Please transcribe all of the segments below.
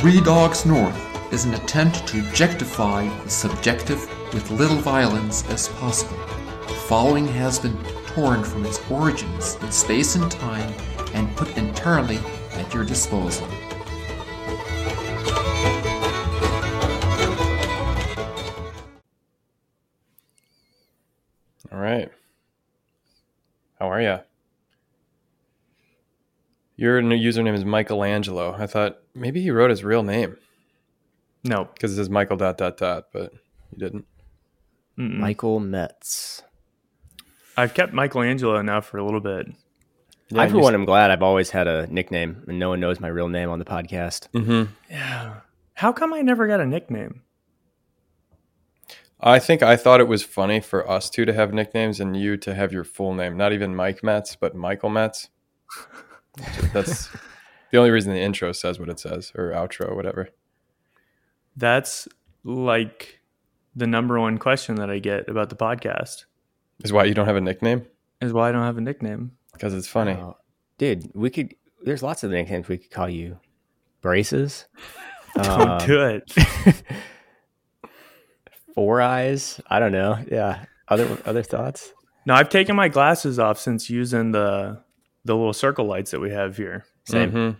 Three Dogs North is an attempt to objectify the subjective with little violence as possible. The following has been torn from its origins in space and time and put entirely at your disposal. Your new username is Michelangelo. I thought maybe he wrote his real name No. because it says Michael dot dot dot, but he didn't. Mm-mm. Michael Metz. I've kept Michelangelo now for a little bit. Yeah, I, for one, am glad I've always had a nickname and no one knows my real name on the podcast. Mm-hmm. Yeah. How come I never got a nickname? I think I thought it was funny for us two to have nicknames and you to have your full name, not even Mike Metz, but Michael Metz. That's the only reason the intro says what it says or outro, whatever. That's like the number one question that I get about the podcast Is why you don't have a nickname is why I don't have a nickname. because it's funny. Oh, dude, we could. There's lots of nicknames we could call you. Braces. Don't Um, do it. Four eyes. I don't know. Yeah. Other other thoughts. No, I've taken my glasses off since using the the little circle lights that we have here. Same. Mhm.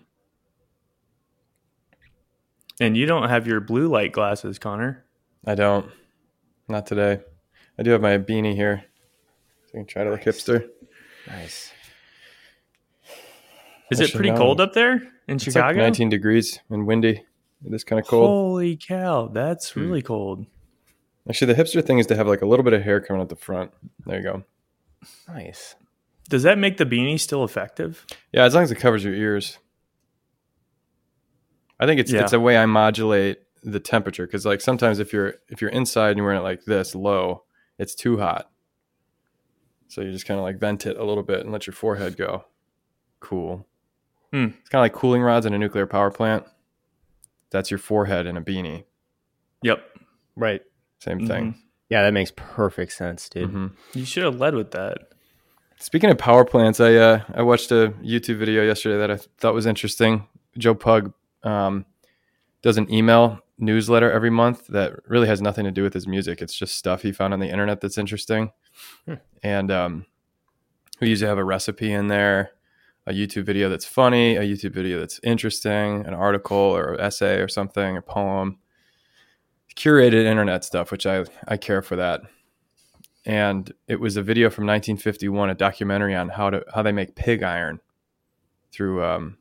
And you don't have your blue light glasses, Connor. I don't. Not today. I do have my beanie here. So I can try to look hipster. Nice. Is I it pretty know. cold up there in It's Chicago? like 19 degrees and windy. It is kind of cold. Holy cow, that's Hmm. really cold. Actually, the hipster thing is to have like a little bit of hair coming out the front. There you go. Nice. Does that make the beanie still effective? Yeah, as long as it covers your ears. I think it's Yeah. it's a way I modulate the temperature because like sometimes if you're if you're inside and you're wearing it like this low, it's too hot. So you just kind of like vent it a little bit and let your forehead go. Cool. Hmm. It's kind of like cooling rods in a nuclear power plant. That's your forehead in a beanie. Yep. Right. Same thing. Yeah, that makes perfect sense, dude. Mhm. You should have led with that. Speaking of power plants, I uh, I watched a YouTube video yesterday that I thought was interesting. Joe Pug um, does an email newsletter every month that really has nothing to do with his music. It's just stuff he found on the internet that's interesting. Hmm. And um, we usually have a recipe in there, a YouTube video that's funny, a YouTube video that's interesting, an article or essay or something, a poem, curated internet stuff, which I I care for that and it was a video from 1951, a documentary on how to how they make pig iron through um,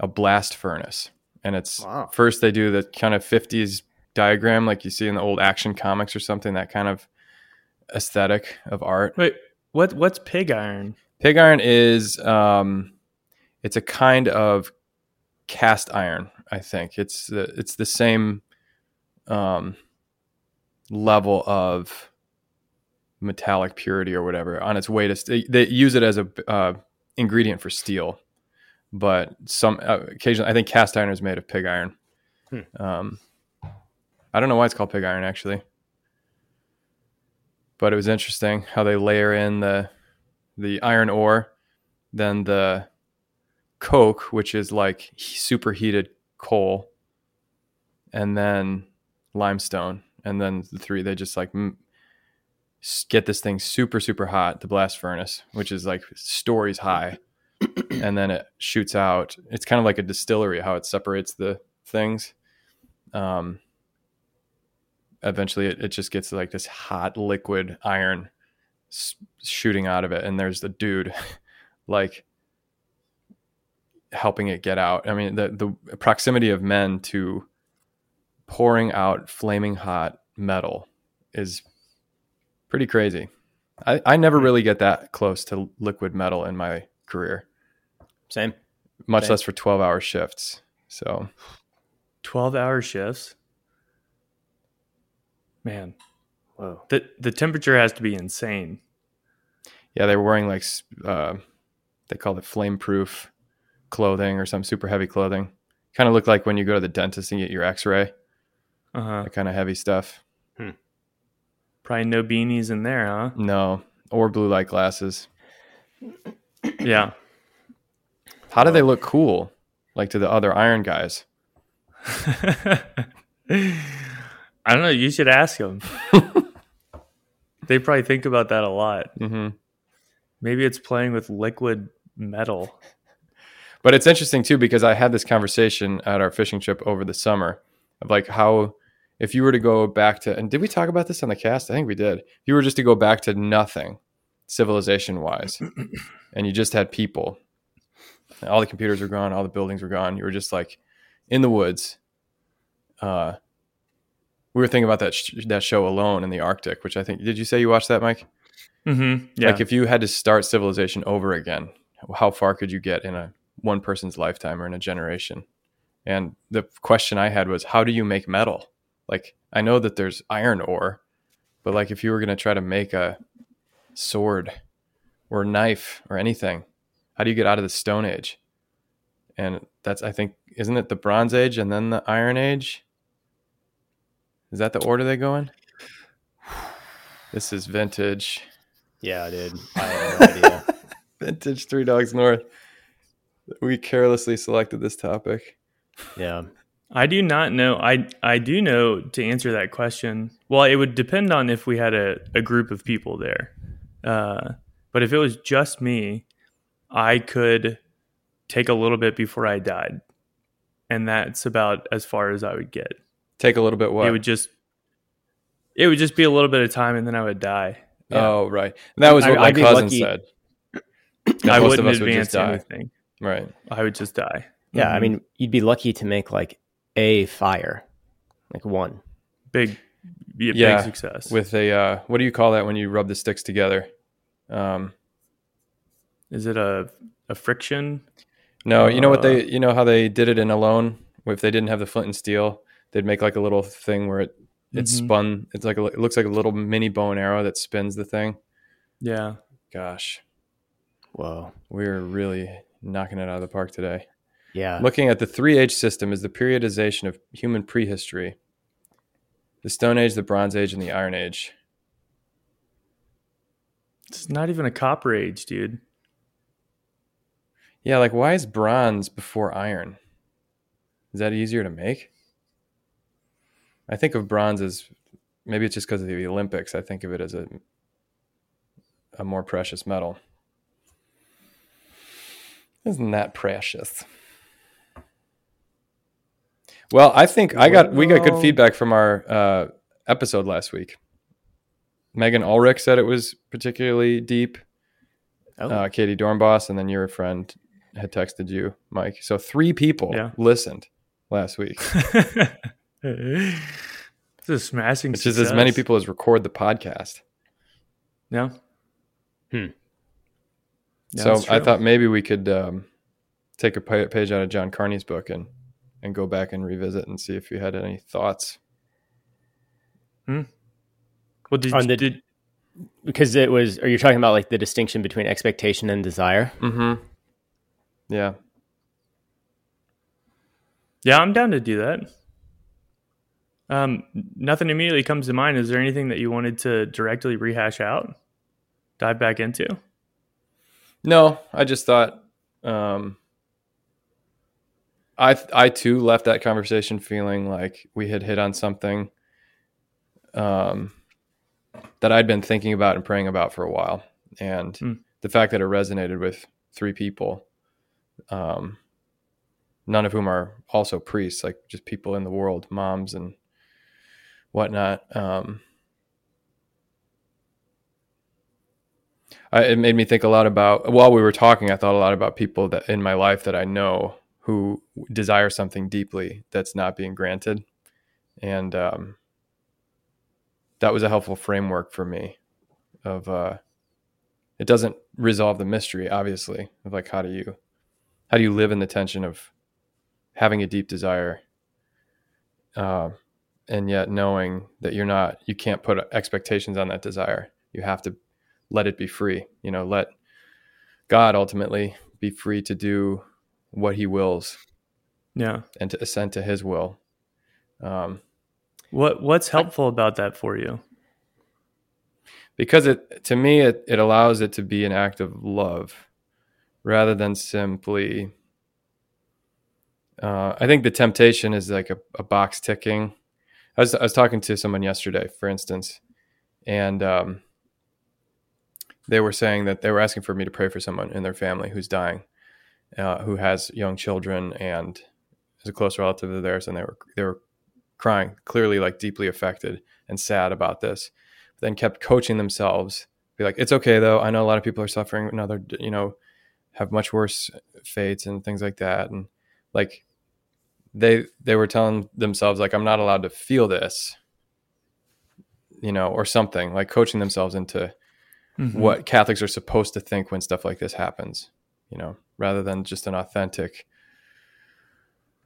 a blast furnace. And it's Wow. first they do the kind of 50s diagram like you see in the old action comics or something, that kind of aesthetic of art. Wait, what? What's pig iron? Pig iron is um, it's a kind of cast iron. I think it's the it's the same um, level of metallic purity or whatever on its way to. St- they use it as a uh, ingredient for steel, but some uh, occasionally I think cast iron is made of pig iron. Hmm. Um, I don't know why it's called pig iron actually, but it was interesting how they layer in the the iron ore, then the coke, which is like superheated coal, and then limestone, and then the three they just like m- get this thing super super hot, the blast furnace, which is like stories high, and then it shoots out. It's kind of like a distillery how it separates the things. Um, eventually, it, it just gets like this hot liquid iron s- shooting out of it and there's the dude like helping it get out i mean the the proximity of men to pouring out flaming hot metal is pretty crazy i i never really get that close to liquid metal in my career Same. much Same. less for 12 hour shifts so Twelve hour shifts. Man, Whoa. the the temperature has to be insane. yeah they were wearing like uh, they called it flame proof clothing or some super heavy clothing kind of looked like when you go to the dentist and get your x-ray Uh huh. that kind of heavy stuff Probably no beanies in there, huh? No, or blue light glasses. Yeah. How do they look cool? Like to the other Iron guys? I don't know. You should ask them. they probably think about that a lot. hmm Maybe it's playing with liquid metal. But it's interesting too because I had this conversation at our fishing trip over the summer of like how if you were to go back to and did we talk about this on the cast? I think we did. If you were just to go back to nothing civilization wise and you just had people all the computers were gone all the buildings were gone you were just like in the woods uh we were thinking about that sh- that show alone in the arctic which i think did you say you watched that mike Mm-hmm. Yeah. like if you had to start civilization over again how far could you get in a one person's lifetime or in a generation and the question i had was how do you make metal like i know that there's iron ore but like if you were going to try to make a sword or knife or anything how do you get out of the stone age and that's i think isn't it the bronze age and then the iron age is that the order they go in this is vintage Yeah, dude. I have no idea. vintage three dogs north we carelessly selected this topic Yeah. I do not know. I I do know to answer that question. Well, it would depend on if we had a, a group of people there. Uh, but if it was just me, I could take a little bit before I died, and that's about as far as I would get. take a little bit what It would just it would just be a little bit of time, and then I would die. oh right and that was I- what my I'd be cousin lucky- said I wouldn't of us would advance anything. right I would just die. Yeah. I Mhm. mean, you'd be lucky to make like a fire, like one. big, be a Yeah, big success. with a uh, what do you call that when you rub the sticks together um is it a a friction? no you know what Uh, they you know how they did it in alone if they didn't have the flint and steel they'd make like a little thing where it it Mhm. spun it's like a, it looks like a little mini bow and arrow that spins the thing Yeah. gosh Whoa. we're really knocking it out of the park today Yeah. Looking at the three-age system is the periodization of human prehistory, the Stone Age, the Bronze Age, and the Iron Age. It's not even a copper age, dude. Yeah, like why is bronze before iron? Is that easier to make? I think of bronze as maybe it's just because of the Olympics. I think of it as a a more precious metal. Isn't that precious? Well, I think I got we got good feedback from our uh, episode last week. Megan Ulrich said it was particularly deep. Oh. Uh, Katie Dornboss, and then your friend had texted you, Mike. So three people Yeah. listened last week, it's a smashing which is as many people as record the podcast. Yeah. Hmm. Yeah, so I thought maybe we could um, take a page out of John Carney's book and and go back and revisit and see if you had any thoughts. Well, did, the- did because it was, are you talking about like the distinction between expectation and desire? Mm-hmm. Yeah. yeah, I'm down to do that. Um, nothing immediately comes to mind. Is there anything that you wanted to directly rehash out, dive back into? No, I just thought um, I I too left that conversation feeling like we had hit on something um, that I'd been thinking about and praying about for a while, and Hmm. the fact that it resonated with three people, um, none of whom are also priests, like just people in the world, moms and whatnot. Um, I, it made me think a lot about while we were talking. I thought a lot about people that in my life that I know who desire something deeply that's not being granted, and um, that was a helpful framework for me. Of uh, it doesn't resolve the mystery, obviously, of like how do you how do you live in the tension of having a deep desire, uh, and yet knowing that you're not you can't put expectations on that desire. You have to let it be free. You know, let God ultimately be free to do what He wills Yeah. and to assent to His will. Um, What What's helpful about that for you? because it to me it, it allows it to be an act of love rather than simply Uh, I think the temptation is like a, a box ticking. I was I was talking to someone yesterday, for instance, and um, they were saying that they were asking for me to pray for someone in their family who's dying, uh, who has young children and is a close relative of theirs, and they were they were crying, clearly like deeply affected and sad about this. But then kept coaching themselves, be like, "It's okay though. I know a lot of people are suffering, and other you know have much worse fates and things like that." And like they they were telling themselves like, "I'm not allowed to feel this," you know, or something like coaching themselves into Mhm. what Catholics are supposed to think when stuff like this happens, you know, rather than just an authentic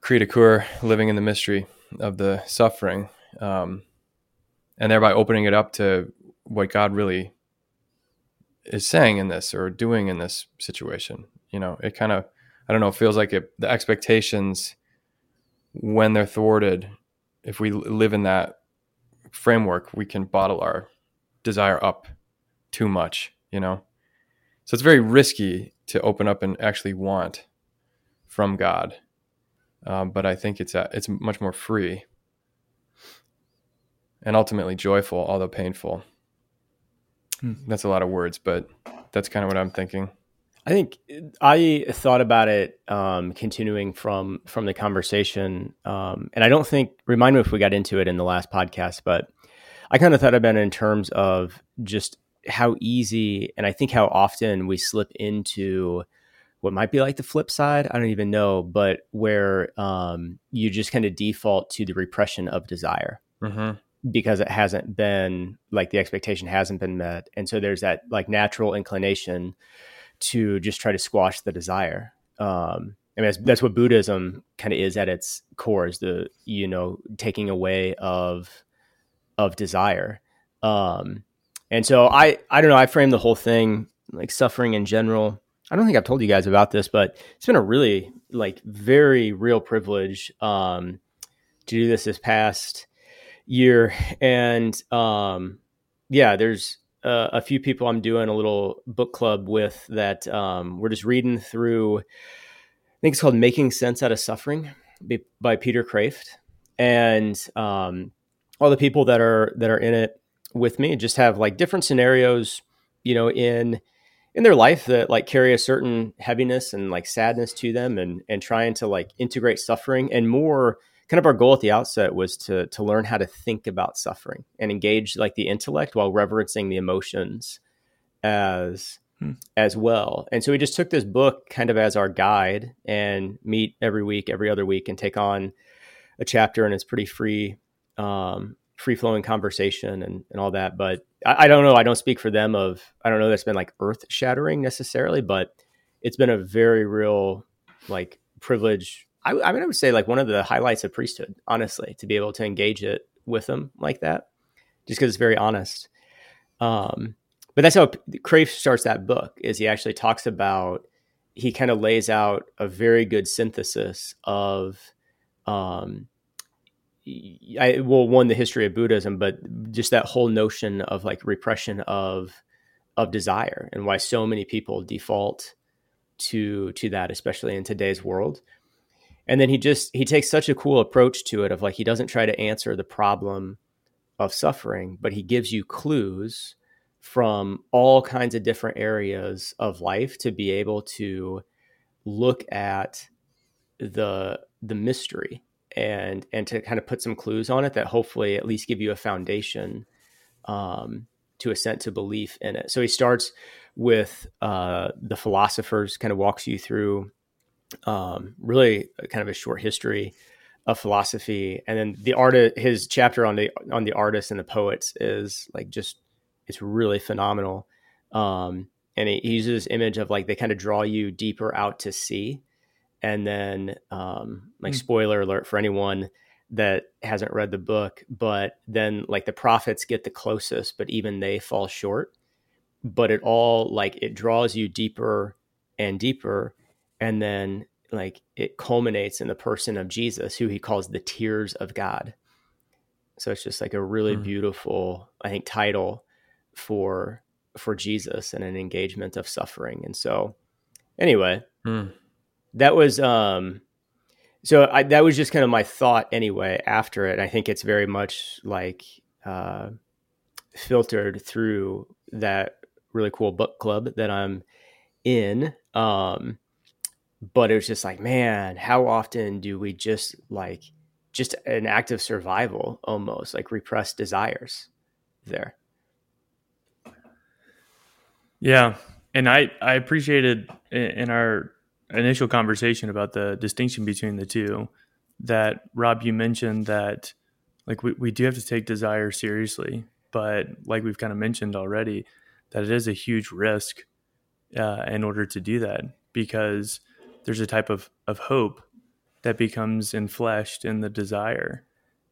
coeur living in the mystery of the suffering, um, and thereby opening it up to what God really is saying in this or doing in this situation. You know, it kind of, I don't know, feels like it, the expectations when they're thwarted, if we live in that framework, we can bottle our desire up too much, you know? So it's very risky to open up and actually want from God. Um, but I think it's, a, it's much more free and ultimately joyful, although painful. Hmm. That's a lot of words, but that's kind of what I'm thinking. I think I thought about it um, continuing from from the conversation, um, and I don't think remind me if we got into it in the last podcast, but I kind of thought about it in terms of just how easy and I think how often we slip into what might be like the flip side. I don't even know, but where um, you just kind of default to the repression of desire Mm-hmm. because it hasn't been like the expectation hasn't been met and so there's that like natural inclination to just try to squash the desire um i mean that's, that's what buddhism kind of is at its core is the you know taking away of of desire um and so i i don't know i frame the whole thing like suffering in general. I don't think i've told you guys about this but it's been a really like very real privilege um to do this this past year. And um yeah there's uh, a few people i'm doing a little book club with that um we're just reading through i think it's called making sense out of suffering by, by peter kreeft. And um all the people that are that are in it with me and just have like different scenarios you know in in their life that like carry a certain heaviness and like sadness to them and and trying to like integrate suffering and more kind of our goal at the outset was to to learn how to think about suffering and engage like the intellect while reverencing the emotions as Hmm. as well. And so we just took this book kind of as our guide and meet every week, every other week, and take on a chapter. And it's pretty free, um, free flowing conversation and, and all that. But I, I don't know. I don't speak for them. Of I don't know. That's been like earth shattering necessarily, but it's been a very real like privilege. I, I mean, I would say like one of the highlights of priesthood, honestly, to be able to engage it with them like that, just because it's very honest. Um, but that's how Kreeft starts that book. Is he actually talks about he kind of lays out a very good synthesis of, um, I well one the history of Buddhism, but just that whole notion of like repression of of desire and why so many people default to to that, especially in today's world. And then he just he takes such a cool approach to it of like he doesn't try to answer the problem of suffering, but he gives you clues from all kinds of different areas of life to be able to look at the the mystery and and to kind of put some clues on it that hopefully at least give you a foundation um, to assent to belief in it. So he starts with uh, the philosophers, kind of walks you through um, really kind of a short history of philosophy, and then the art. His chapter on the on the artists and the poets is like just it's really phenomenal. Um, and he uses image of like they kind of draw you deeper out to sea, and then um, like Mm. spoiler alert for anyone that hasn't read the book, but then like the prophets get the closest, but even they fall short. But it all like it draws you deeper and deeper, and then like it culminates in the person of Jesus, who he calls the tears of God. So it's just like a really Hmm. beautiful, I think, title for for Jesus and an engagement of suffering. And so, anyway, Hmm. That was um so I, that was just kind of my thought anyway after it. I think it's very much like uh, filtered through that really cool book club that I'm in. Um, but it was just like, man, how often do we just like just an act of survival almost like repressed desires there? Yeah. And I, I appreciated in our initial conversation about the distinction between the two that Rob, you mentioned that like we, we do have to take desire seriously, but like we've kind of mentioned already, that it is a huge risk uh, in order to do that because there's a type of, of hope that becomes enfleshed in the desire.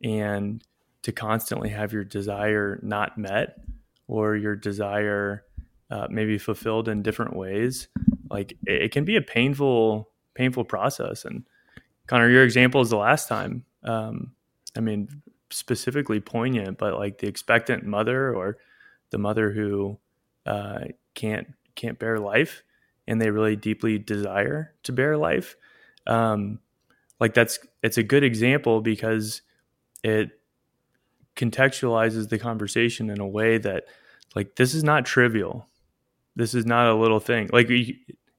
And to constantly have your desire not met or your desire uh, maybe fulfilled in different ways, like it, it, can be a painful, painful process. And Connor, your example is the last time. Um, I mean, specifically poignant, but like the expectant mother or the mother who uh, can't can't bear life and they really deeply desire to bear life. Um, like that's it's a good example because it contextualizes the conversation in a way that like this is not trivial. This is not a little thing. Like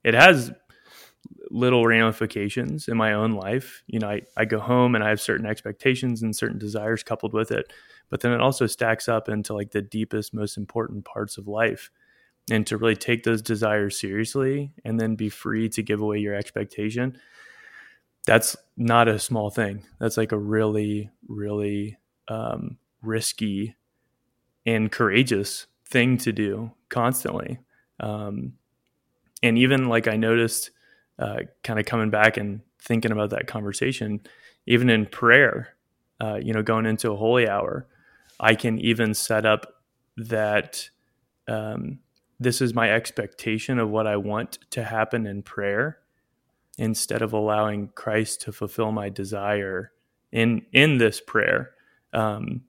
it has little ramifications in my own life. You know, I, I go home and I have certain expectations and certain desires coupled with it, but then it also stacks up into like the deepest, most important parts of life. And to really take those desires seriously and then be free to give away your expectation, that's not a small thing. That's like a really, really um, risky and courageous thing to do constantly. Um, and even like I noticed, uh, kind of coming back and thinking about that conversation, even in prayer, uh, you know, going into a holy hour, I can even set up that um, this is my expectation of what I want to happen in prayer instead of allowing Christ to fulfill my desire in in this prayer um,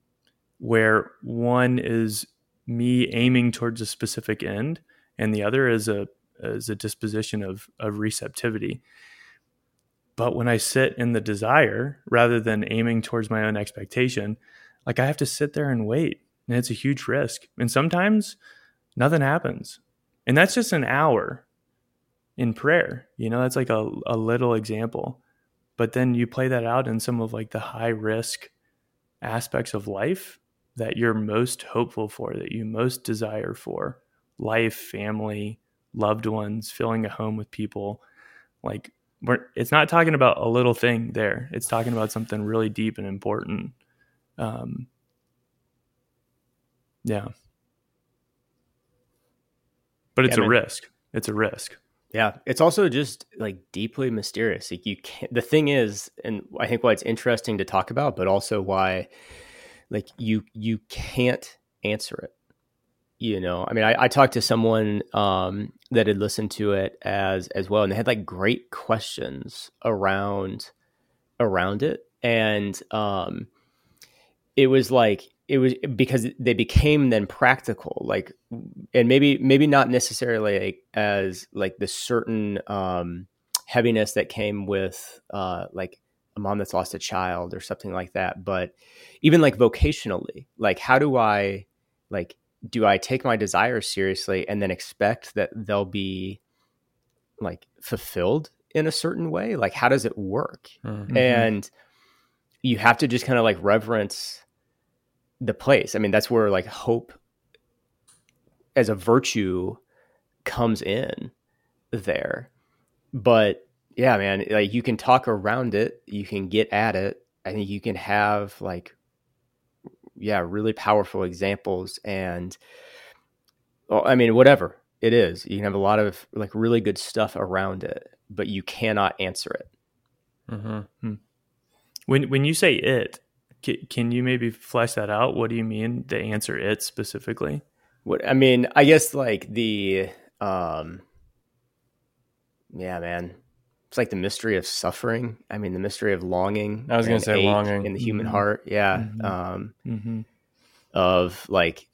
where one is me aiming towards a specific end and the other is a is a disposition of of receptivity. But when i sit in the desire rather than aiming towards my own expectation like i have to sit there and wait and it's a huge risk. And sometimes nothing happens. And that's just an hour in prayer you know that's like a, a little example. But then you play that out in some of like the high risk aspects of life that you're most hopeful for that you most desire for. Life family loved ones filling a home with people. Like we're, it's not talking about a little thing there. It's talking about something really deep and important. Um, yeah. But it's yeah, a risk. It's a risk. Yeah. It's also just like deeply mysterious. Like you can't the thing is and i think why it's interesting to talk about but also why like you you can't answer it you know i mean i, I talked to someone um, that had listened to it as as well and they had like great questions around around it and um it was like it was because they became then practical like and maybe maybe not necessarily like, as like the certain um heaviness that came with uh like a mom that's lost a child or something like that but even like vocationally like how do i like do i take my desires seriously and then expect that they'll be like fulfilled in a certain way like how does it work mm-hmm. and you have to just kind of like reverence the place. I mean, that's where like hope as a virtue comes in there. But yeah, man, like you can talk around it, you can get at it. I think you can have like yeah, really powerful examples and well, I mean, whatever it is, you can have a lot of like really good stuff around it, but you cannot answer it. Mm-hmm. When when you say it, can you maybe flesh that out? What do you mean the answer it specifically? What I mean, I guess like the um yeah, man. It's like the mystery of suffering. I mean, the mystery of longing. I was going to say longing in the human mm-hmm. heart. Yeah. Mm-hmm. Um mm-hmm. of like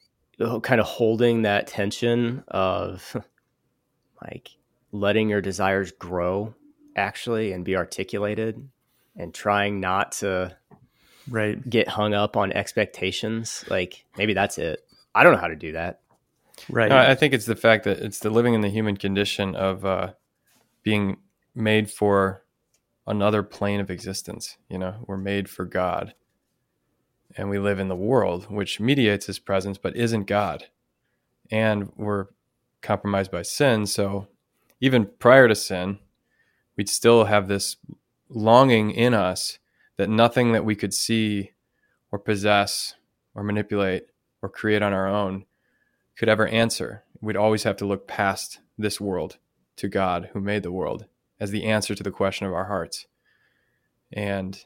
kind of holding that tension of like letting your desires grow actually and be articulated and trying not to Right. get hung up on expectations. Like maybe that's it. I don't know how to do that. Right. No, I think it's the fact that it's the living in the human condition of uh, being made for another plane of existence. You know, we're made for God, and we live in the world which mediates His presence, but isn't God. And we're compromised by sin. So, even prior to sin, we'd still have this longing in us that nothing that we could see or possess or manipulate or create on our own could ever answer. We'd always have to look past this world to God who made the world as the answer to the question of our hearts. And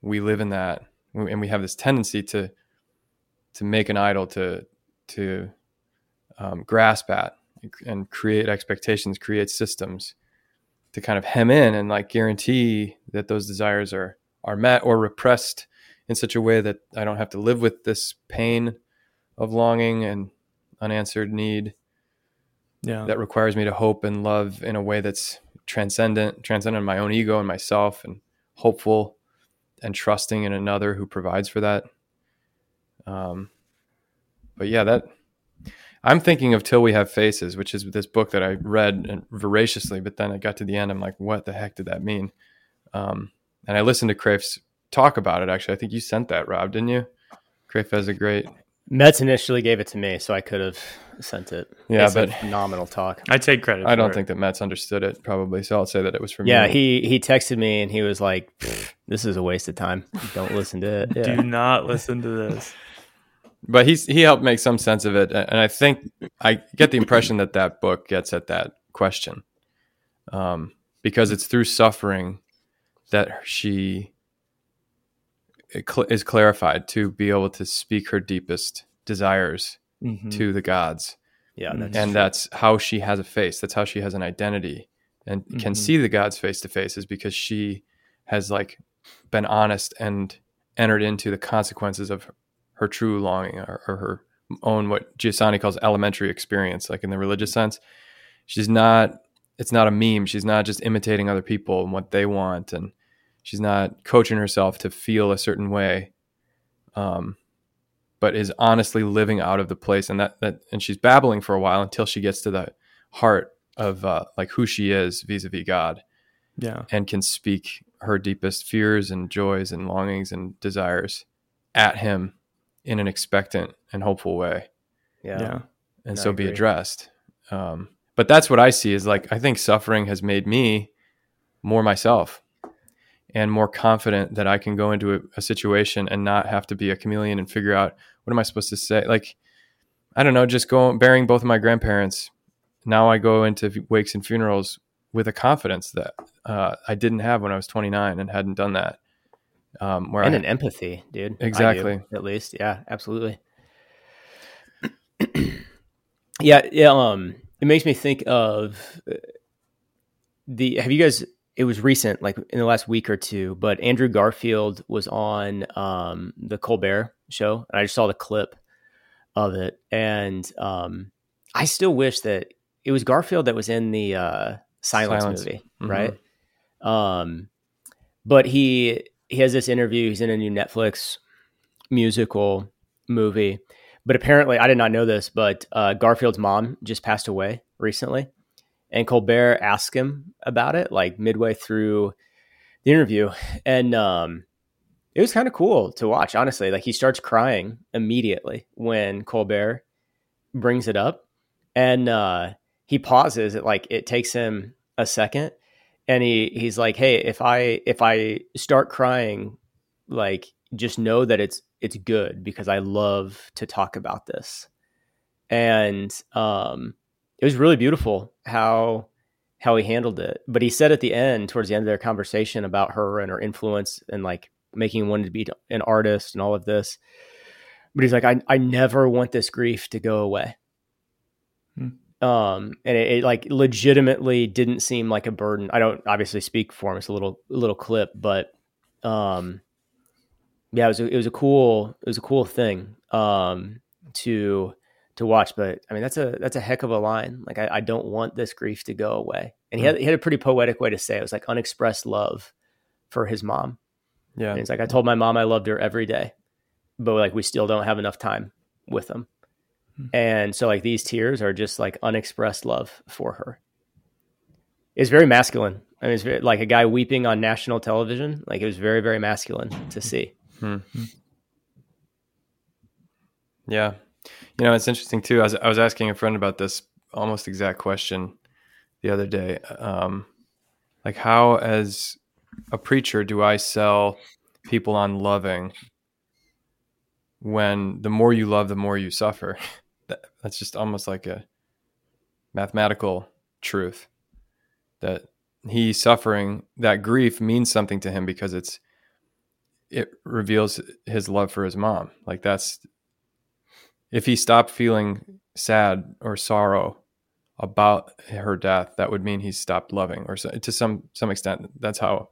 we live in that and we have this tendency to to make an idol to to um, grasp at and create expectations, create systems to kind of hem in and like guarantee that those desires are are met or repressed in such a way that I don't have to live with this pain of longing and unanswered need yeah. that requires me to hope and love in a way that's transcendent, transcendent my own ego and myself, and hopeful and trusting in another who provides for that. Um, but yeah, that I'm thinking of Till We Have Faces, which is this book that I read voraciously, but then I got to the end, I'm like, what the heck did that mean? Um, and I listened to Kreeft's talk about it. Actually, I think you sent that, Rob, didn't you? Crafe has a great Metz initially gave it to me, so I could have sent it. Yeah, It's a but- phenomenal talk. I take credit. I don't for it. think that Metz understood it probably, so I'll say that it was from Yeah, you. he he texted me and he was like, "This is a waste of time. Don't listen to it." Yeah. Do not listen to this. but he's he helped make some sense of it, and I think I get the impression that that book gets at that question, um, because it's through suffering that she it cl- is clarified to be able to speak her deepest desires Mhm. to the gods. yeah, Mm. that's and true. that's how she has a face that's how she has an identity and can Mhm. see the gods face to face is because she has like been honest and entered into the consequences of her true longing or, or her own what Giussani calls elementary experience like in the religious sense she's not it's not a meme she's not just imitating other people and what they want and she's not coaching herself to feel a certain way um but is honestly living out of the place and that that and she's babbling for a while until she gets to the heart of uh, like who she is vis-a-vis God Yeah. and can speak her deepest fears and joys and longings and desires at him in an expectant and hopeful way yeah. Yeah. and I so be addressed um, but that's what i see is like i think suffering has made me more myself and more confident that i can go into a, a situation and not have to be a chameleon and figure out what am i supposed to say like i don't know just going burying both of my grandparents now i go into wakes and funerals with a confidence that uh, i didn't have when i was 29 and hadn't done that um, where and I, an empathy, dude. I do, Exactly. at least, yeah, absolutely. yeah, yeah. Um, it makes me think of uh, the. Have you guys? It was recent, like in the last week or two. But Andrew Garfield was on um, the Colbert Show, and I just saw the clip of it, and um, I still wish that it was Garfield that was in the uh, Silence, Silence. movie, Mhm. right? Um, but he he has this interview. He's in a new Netflix musical movie. But apparently, I did not know this, but uh, Garfield's mom just passed away recently, and Colbert asked him about it like midway through the interview, and um, it was kind of cool to watch. Honestly, like he starts crying immediately when Colbert brings it up, and uh, he pauses. It like it takes him a second, and he he's like, "Hey, if I if I start crying, like just know that it's it's good because I love to talk about this." And um, it was really beautiful how how he handled it. But he said at the end, towards the end of their conversation about her and her influence and like making him want to be an artist and all of this. But he's like, I I never want this grief to go away. Um, and it, it like legitimately didn't seem like a burden. I don't obviously speak for him. It's a little little clip, but um, yeah, it was a, it was a cool it was a cool thing um to to watch. But I mean, that's a that's a heck of a line. Like I, I don't want this grief to go away. And he had he had a pretty poetic way to say it. It was like unexpressed love for his mom. Yeah. And he's like, I told my mom I loved her every day, but like we still don't have enough time with them. Hmm. And so like these tears are just like unexpressed love for her. It's very masculine. I mean, it's very, like a guy weeping on national television. Like it was very, very masculine to see. Hmm. Yeah. You know, it's interesting too. I was, I was asking a friend about this almost exact question the other day. Um, like, how, as a preacher, do I sell people on loving when the more you love, the more you suffer? That, that's just almost like a mathematical truth that he suffering that grief means something to him because it's it reveals his love for his mom like that's if he stopped feeling sad or sorrow about her death that would mean he stopped loving or so, to some some extent that's how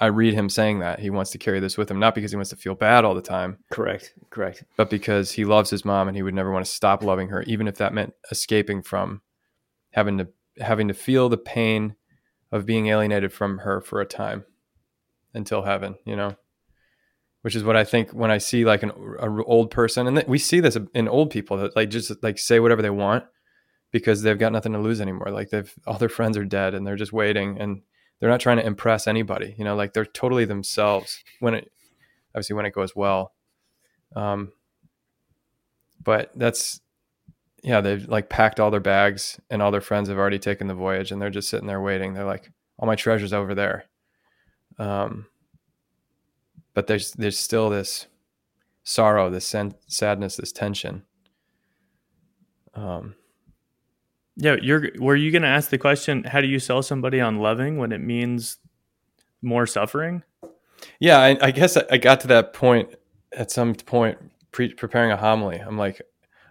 i read him saying that he wants to carry this with him not because he wants to feel bad all the time Correct. Correct. but because he loves his mom and he would never want to stop loving her even if that meant escaping from having to having to feel the pain of being alienated from her for a time until heaven you know which is what i think when i see like an old person and we see this in old people that like just like say whatever they want because they've got nothing to lose anymore. Like they've all their friends are dead and they're just waiting and they're not trying to impress anybody you know like they're totally themselves when it obviously when it goes well. Um but that's yeah they've like packed all their bags and all their friends have already taken the voyage and they're just sitting there waiting. They're like all my treasures over there. Um but there's there's still this sorrow this sen- sadness this tension. Um Yeah, you're were you going to ask the question how do you sell somebody on loving when it means more suffering? yeah i, I guess I, got to that point at some point pre- preparing a homily. I'm like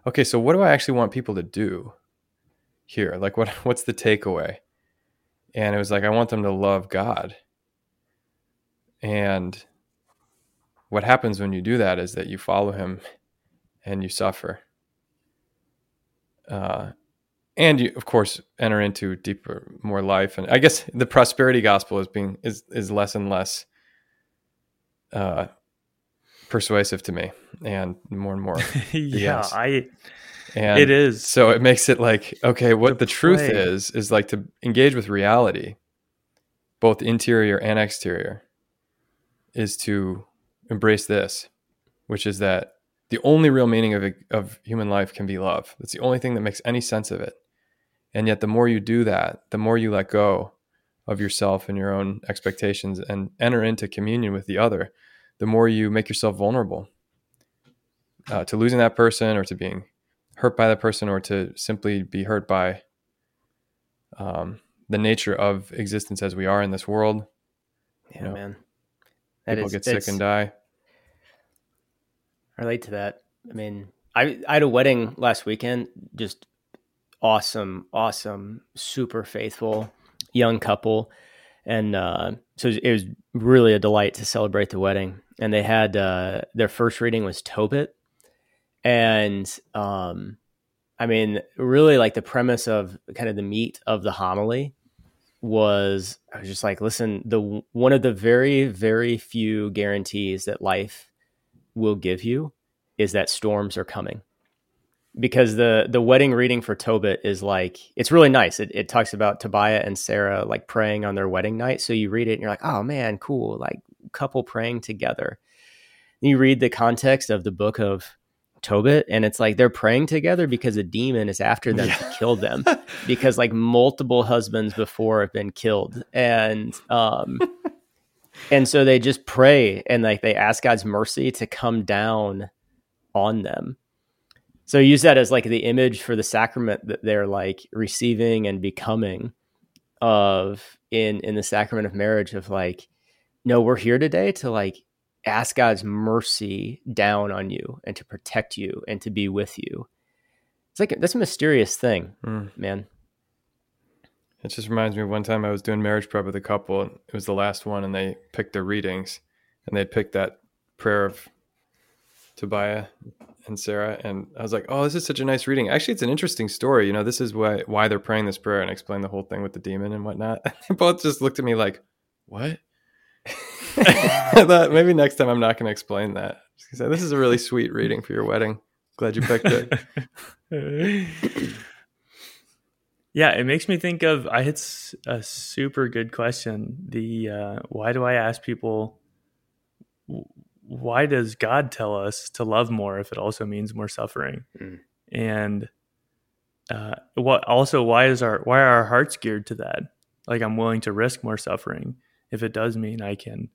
okay so what do i actually want people to do here? Like what what's the takeaway? And it was like i want them to love god. And what happens when you do that is that you follow him and you suffer uh, and you of course enter into deeper more life and i guess the prosperity gospel is being is is less and less uh persuasive to me and more and more yeah. I and it is. so it makes it like okay what The the truth is is like to engage with reality both interior and exterior is to embrace this which is that the only real meaning of of human life can be love that's the only thing that makes any sense of it and yet the more you do that the more you let go of yourself and your own expectations and enter into communion with the other the more you make yourself vulnerable uh, to losing that person or to being hurt by that person or to simply be hurt by um, the nature of existence as we are in this world. Yeah, know, man. That People is- get sick and die. I relate to that. I mean, I I had a wedding last weekend. Just awesome, awesome, super faithful young couple, and uh, so it was, really a delight to celebrate the wedding. And they had uh, their first reading was Tobit, and um, I mean, really like the premise of kind of the meat of the homily was I was just like, listen, the one of the very very few guarantees that life will give you is that storms are coming because the the wedding reading for Tobit is like it's really nice. It, it talks about Tobiah and Sarah like praying on their wedding night. So you read it and you're like, oh man, cool, like couple praying together. And you read the context of the book of Tobit, and it's like they're praying together because a demon is after them to kill them because like multiple husbands before have been killed and um and so they just pray and like they ask God's mercy to come down on them. So use that as like the image for the sacrament that they're like receiving and becoming of in in the sacrament of marriage of like no we're here today to like ask God's mercy down on you and to protect you and to be with you. It's like that's a mysterious thing, Mm. man. It just reminds me of one time I was doing marriage prep with a couple. And it was the last one, and they picked their readings, and they picked that prayer of Tobiah and Sarah, and I was like, "Oh, this is such a nice reading." Actually, it's an interesting story. You know, this is why why they're praying this prayer, and explain the whole thing with the demon and whatnot. they both just looked at me like, "What?" I thought maybe next time I'm not going to explain that. Say, this is a really sweet reading for your wedding. Glad you picked it. yeah, it makes me think of. I it's a super good question. The uh, why do I ask people? Why does God tell us to love more if it also means more suffering? Mm. And uh, what also why is our why are our hearts geared to that? Like I'm willing to risk more suffering if it does mean I can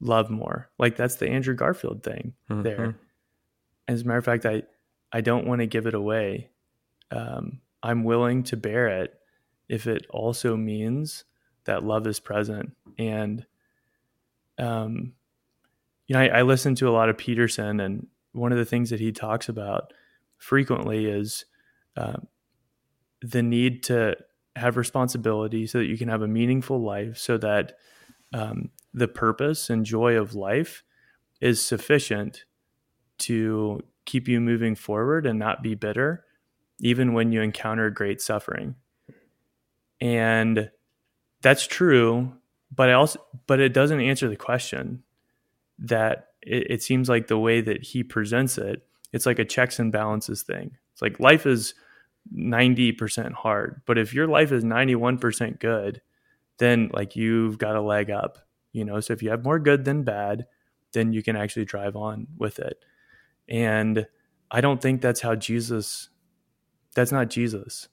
love more. Like that's the Andrew Garfield thing mm-hmm. there. As a matter of fact, I I don't want to give it away. Um, I'm willing to bear it if it also means that love is present. And um, you know, I, I listen to a lot of Peterson, and one of the things that he talks about frequently is uh, the need to have responsibility so that you can have a meaningful life, so that um, the purpose and joy of life is sufficient to keep you moving forward and not be bitter, even when you encounter great suffering. And that's true, but I also but it doesn't answer the question that it, it seems like the way that he presents it, it's like a checks and balances thing. It's like life is 90% hard, but if your life is 91% good, then like you've got a leg up, you know. So if you have more good than bad, then you can actually drive on with it. And I don't think that's how Jesus. That's not Jesus.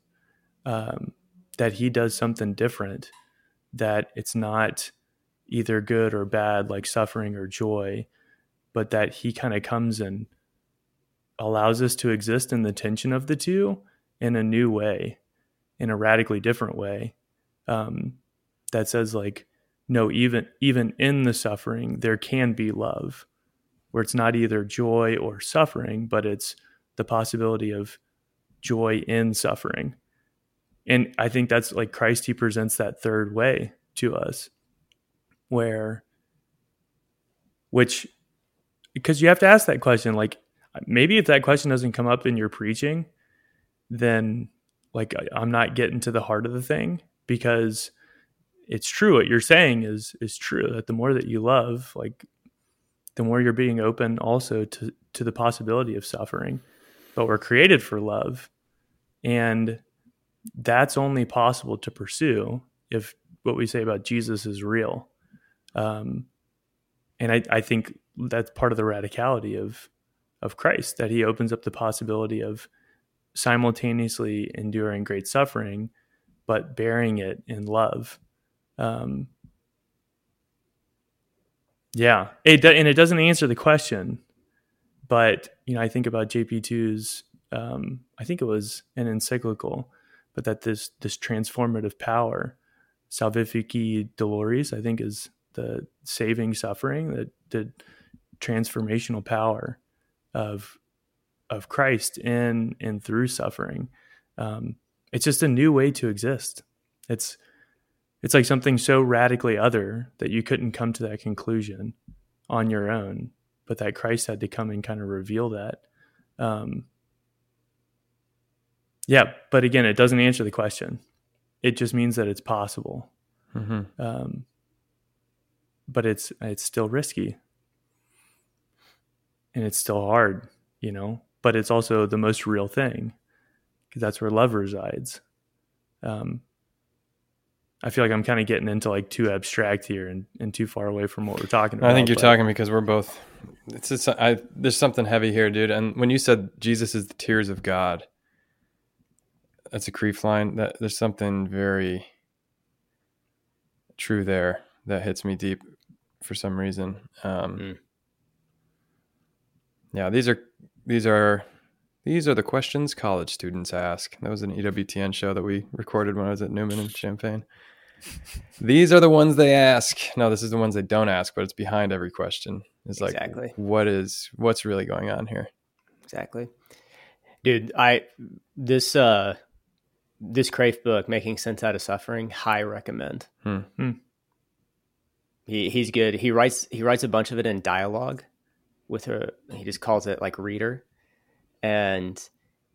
Um, that he does something different. That it's not either good or bad, like suffering or joy, but that he kind of comes and allows us to exist in the tension of the two in a new way, in a radically different way. Um, that says like no even even in the suffering there can be love where it's not either joy or suffering but it's the possibility of joy in suffering. And i think that's like christ he presents that third way to us where which because you have to ask that question like maybe if that question doesn't come up in your preaching then like i'm not getting to the heart of the thing because it's true what you're saying is is true that the more that you love like the more you're being open also to to the possibility of suffering. But we're created for love and that's only possible to pursue if what we say about jesus is real. Um, and I, I think that's part of the radicality of of christ that he opens up the possibility of simultaneously enduring great suffering but bearing it in love um, yeah, it and it doesn't answer the question, but you know, I think about JP2's. Um, I think it was an encyclical, but that this this transformative power, salvifici doloris, I think is the saving suffering, the the transformational power of of Christ in and through suffering. Um, it's just a new way to exist. It's it's like something so radically other that you couldn't come to that conclusion on your own, but that Christ had to come and kind of reveal that. Um, yeah, but again, it doesn't answer the question. It just means that it's possible. Mm-hmm. Um, but it's it's still risky, and it's still hard, you know. But it's also the most real thing because that's where love resides. Um, I feel like I'm kind of getting into like too abstract here and, and too far away from what we're talking about. I think you're but. talking because we're both. It's just, I, there's something heavy here, dude. And when you said Jesus is the tears of God, that's a Kreeft line. That there's something very true there that hits me deep for some reason. Um, mm. Yeah, these are these are these are the questions college students ask. That was an EWTN show that we recorded when I was at Newman and Champaign. These are the ones they ask. No, this is the ones they don't ask, but it's behind every question. It's like exactly. what is what's really going on here? Exactly. Dude, I this uh this Kreeft book, Making Sense Out of Suffering, high recommend. Hmm. Hmm. He he's good. He writes he writes a bunch of it in dialogue with her he just calls it like reader. And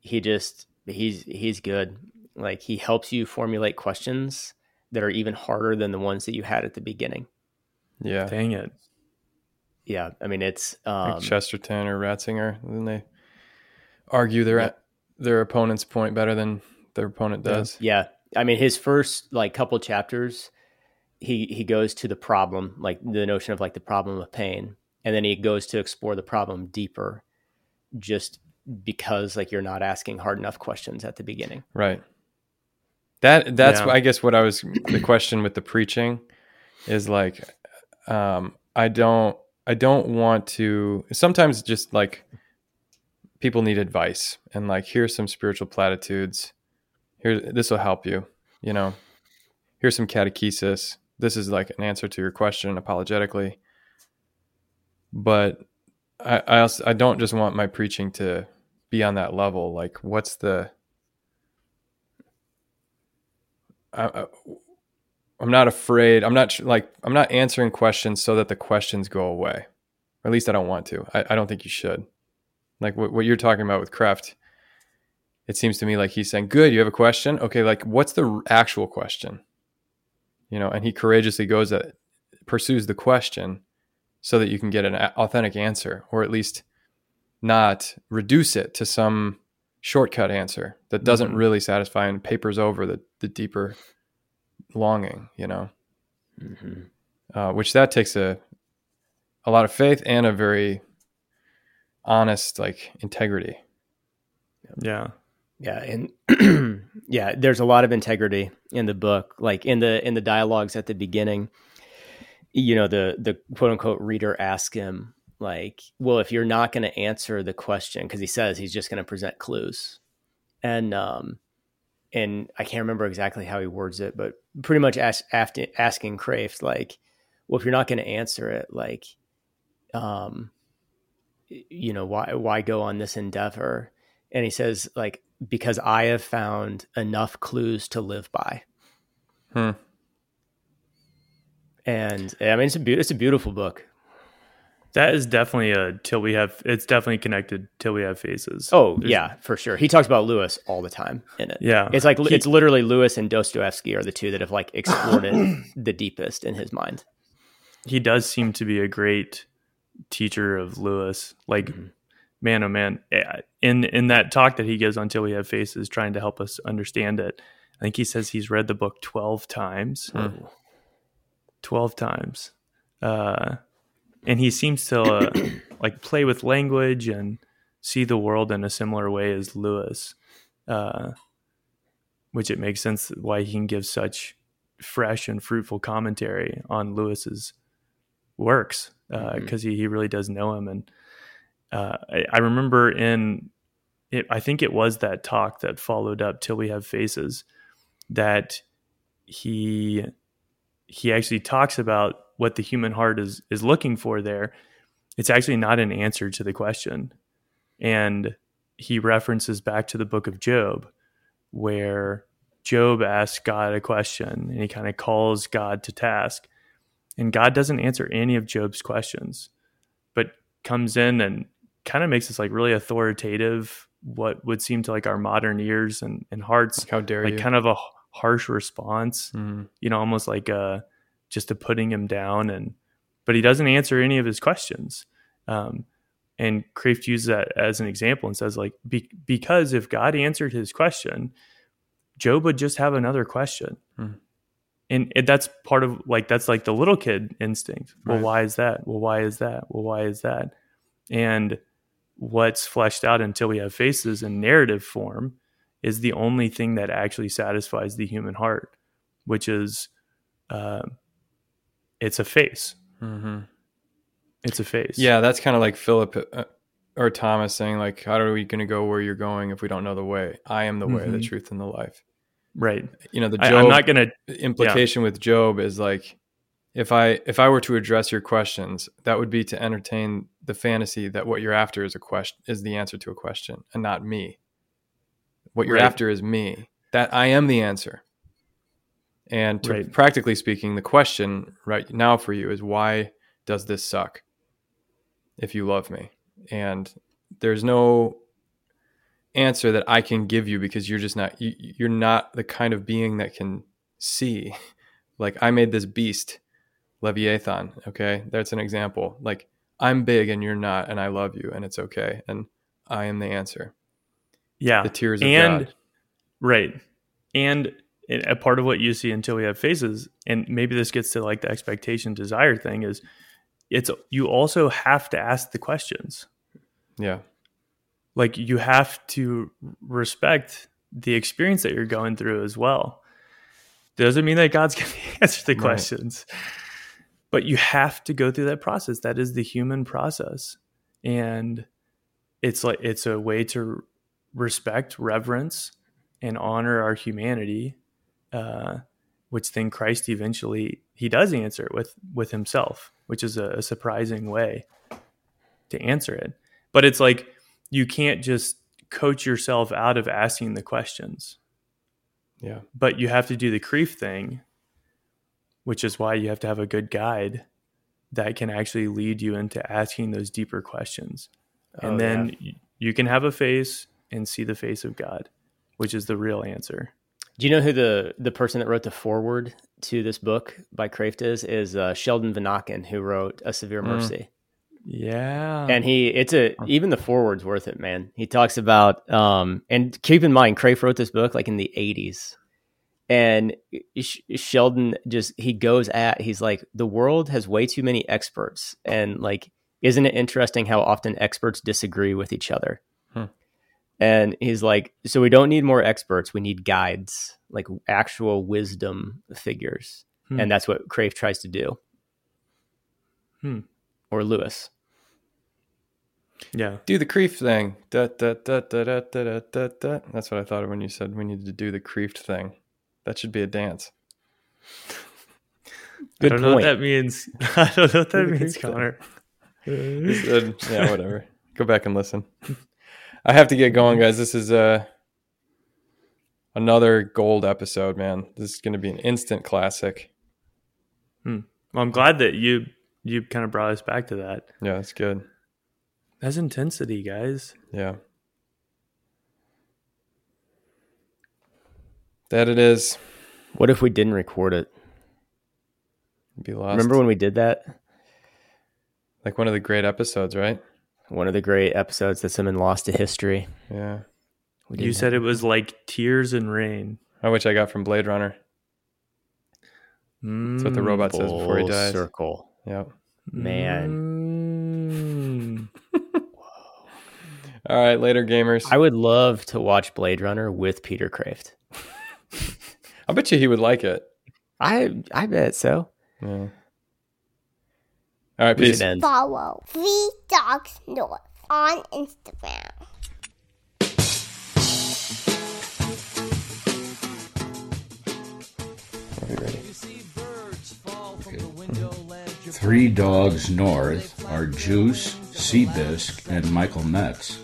he just he's he's good. Like he helps you formulate questions that are even harder than the ones that you had at the beginning. Yeah. Dang it. Yeah, I mean it's um, like Chesterton or Ratzinger. Then they argue their Yeah. their opponent's point better than their opponent Yeah. does. Yeah. I mean, his first like couple chapters, he he goes to the problem, like the notion of like the problem of pain, and then he goes to explore the problem deeper, just because like you're not asking hard enough questions at the beginning. Right. That that's Yeah. I guess what I was the question with the preaching is like um I don't I don't want to sometimes just like people need advice and like here's some spiritual platitudes. Here this will help you, you know. Here's some catechesis. This is like an answer to your question apologetically. But I I also I don't just want my preaching to be on that level. Like what's the I, I'm not afraid. I'm not like I'm not answering questions so that the questions go away. Or at least I don't want to. I, I don't think you should. Like what, what you're talking about with Kreeft, it seems to me like he's saying, "Good, you have a question. Okay, like what's the actual question?" You know, and he courageously goes at pursues the question so that you can get an authentic answer, or at least not reduce it to some shortcut answer that doesn't Mhm. really satisfy and papers over the the deeper longing. You know uh, which that takes a a lot of faith and a very honest like integrity. Yeah. Yeah, and yeah, there's a lot of integrity in the book. Like in the in the dialogues at the beginning, you know, the the quote unquote reader asks him like, "Well, if you're not going to answer the question, because he says he's just going to present clues," and um, and I can't remember exactly how he words it, but pretty much after asking Kreeft like, "Well, if you're not going to answer it, like, um, you know, why why go on this endeavor?" And he says like because I have found enough clues to live by. Hmm. And I mean, it's a be- it's a beautiful book. That is definitely a till we have. It's definitely connected till we have faces. Oh There's, yeah, for sure. He talks about Lewis all the time in it. Yeah, it's like he, it's literally Lewis and Dostoevsky are the two that have like explored it the deepest in his mind. He does seem to be a great teacher of Lewis. Like, mm-hmm. man, oh man, eh, in in that talk that he gives on till we have faces, trying to help us understand it. I think he says he's read the book twelve times. Mm. 12 times. Uh, and he seems to uh, like play with language and see the world in a similar way as Lewis, uh, which it makes sense why he can give such fresh and fruitful commentary on Lewis's works because mm-hmm. he, he really does know him. And uh, I, I, remember in it, I think it was that talk that followed up Till We Have Faces that he he actually talks about what the human heart is is looking for there. It's actually not an answer to the question. And he references back to the book of Job where Job asks God a question and he kind of calls God to task. And God doesn't answer any of Job's questions, but comes in and kind of makes this like really authoritative, what would seem to like our modern ears and, and hearts, Like, how dare like you? kind of a harsh response, Mhm. you know, almost like uh just a putting him down and but he doesn't answer any of his questions. Um, and Kreeft uses that as an example and says like be, because if God answered his question, Job would just have another question. Hmm. And it, that's part of like that's like the little kid instinct. Well, Right. why is that? Well, why is that? Well, why is that? And what's fleshed out until we have faces in narrative form is the only thing that actually satisfies the human heart, which is uh, it's a face. Mhm. It's a face. Yeah, that's kind of like Philip uh, or Thomas saying, like, how are we going to go where you're going if we don't know the way? I am the way, the Mhm. truth, and the life. Right. You know, the Job I'm not gonna. implication with Job is like, if I if I were to address your questions, that would be to entertain the fantasy that what you're after is a question is the answer to a question, and not me. What you're Right. after is me. That I am the answer. And to, Right. practically speaking, the question right now for you is why does this suck? If you love me, and there's no answer that I can give you because you're just not you, you're not the kind of being that can see. Like I made this beast Leviathan. Okay, that's an example. Like I'm big and you're not, and I love you, and it's okay, and I am the answer. Yeah, The tears of and God. right, and a part of what you see until we have faces, and maybe this gets to like the expectation desire thing is, it's you also have to ask the questions. Yeah, Like you have to respect the experience that you're going through as well. Doesn't mean that God's going to answer the Right. questions, but you have to go through that process. That is the human process, and it's like it's a way to respect, reverence, and honor our humanity, uh, which then Christ eventually he does answer with with himself, which is a, a surprising way to answer it. But it's like you can't just coach yourself out of asking the questions yeah, but you have to do the Kreeft thing, which is why you have to have a good guide that can actually lead you into asking those deeper questions. And Oh, then y you can have a face and see the face of God, which is the real answer. Do you know who the the person that wrote the foreword to this book by Kreeft is? Is uh, Sheldon Vanauken, who wrote A Severe Mm. Mercy. Yeah. and he it's a even the foreword's worth it man he talks about um and keep in mind Kreeft wrote this book like in the 80s and sheldon just he goes at he's like the world has way too many experts and like isn't it interesting how often experts disagree with each other and he's like so we don't need more experts we need guides like actual wisdom figures hmm. and that's what Kreeft tries to do hmm. or lewis yeah do the Kreeft thing da, da, da, da, da, da, da, da. that's what i thought of when you said we needed to do the Kreeft thing that should be a dance I don't point. know what that means. I don't know what that means, Connor. Uh, yeah, whatever. Go back and listen. I have to get going, guys. This is uh, another gold episode, man. This is going to be an instant classic. Well, I'm glad that you you kind of brought us back to that. Yeah, that's good. That's intensity, guys. Yeah. That it is. what if we didn't record it Be lost. Remember when we did that? like one of the great episodes, right? One of the great episodes that's been lost to history. Yeah. We You said it was like tears and rain. I which I got from Blade Runner. That's what the Mm. robot says before he dies. Circle, Yep. man. Mm. All right, later, gamers. I would love to watch Blade Runner with Peter Kreeft. I bet you he would like it. I I bet so. Yeah. All right, We peace. should. Follow Three Dogs North on Instagram. Are we ready? Three Dogs North are Juice, Seabisc, and Michael Metz.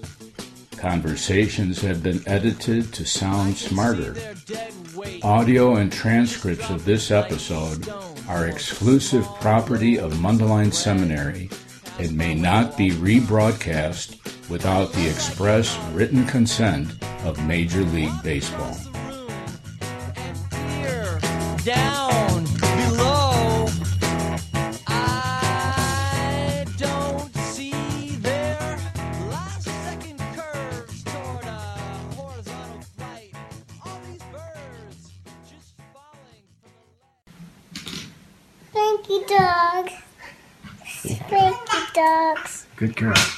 Conversations have been edited to sound smarter. Audio and transcripts of this episode are exclusive property of Mundelein Seminary and may not be rebroadcast without the express written consent of Major League Baseball. Good girl.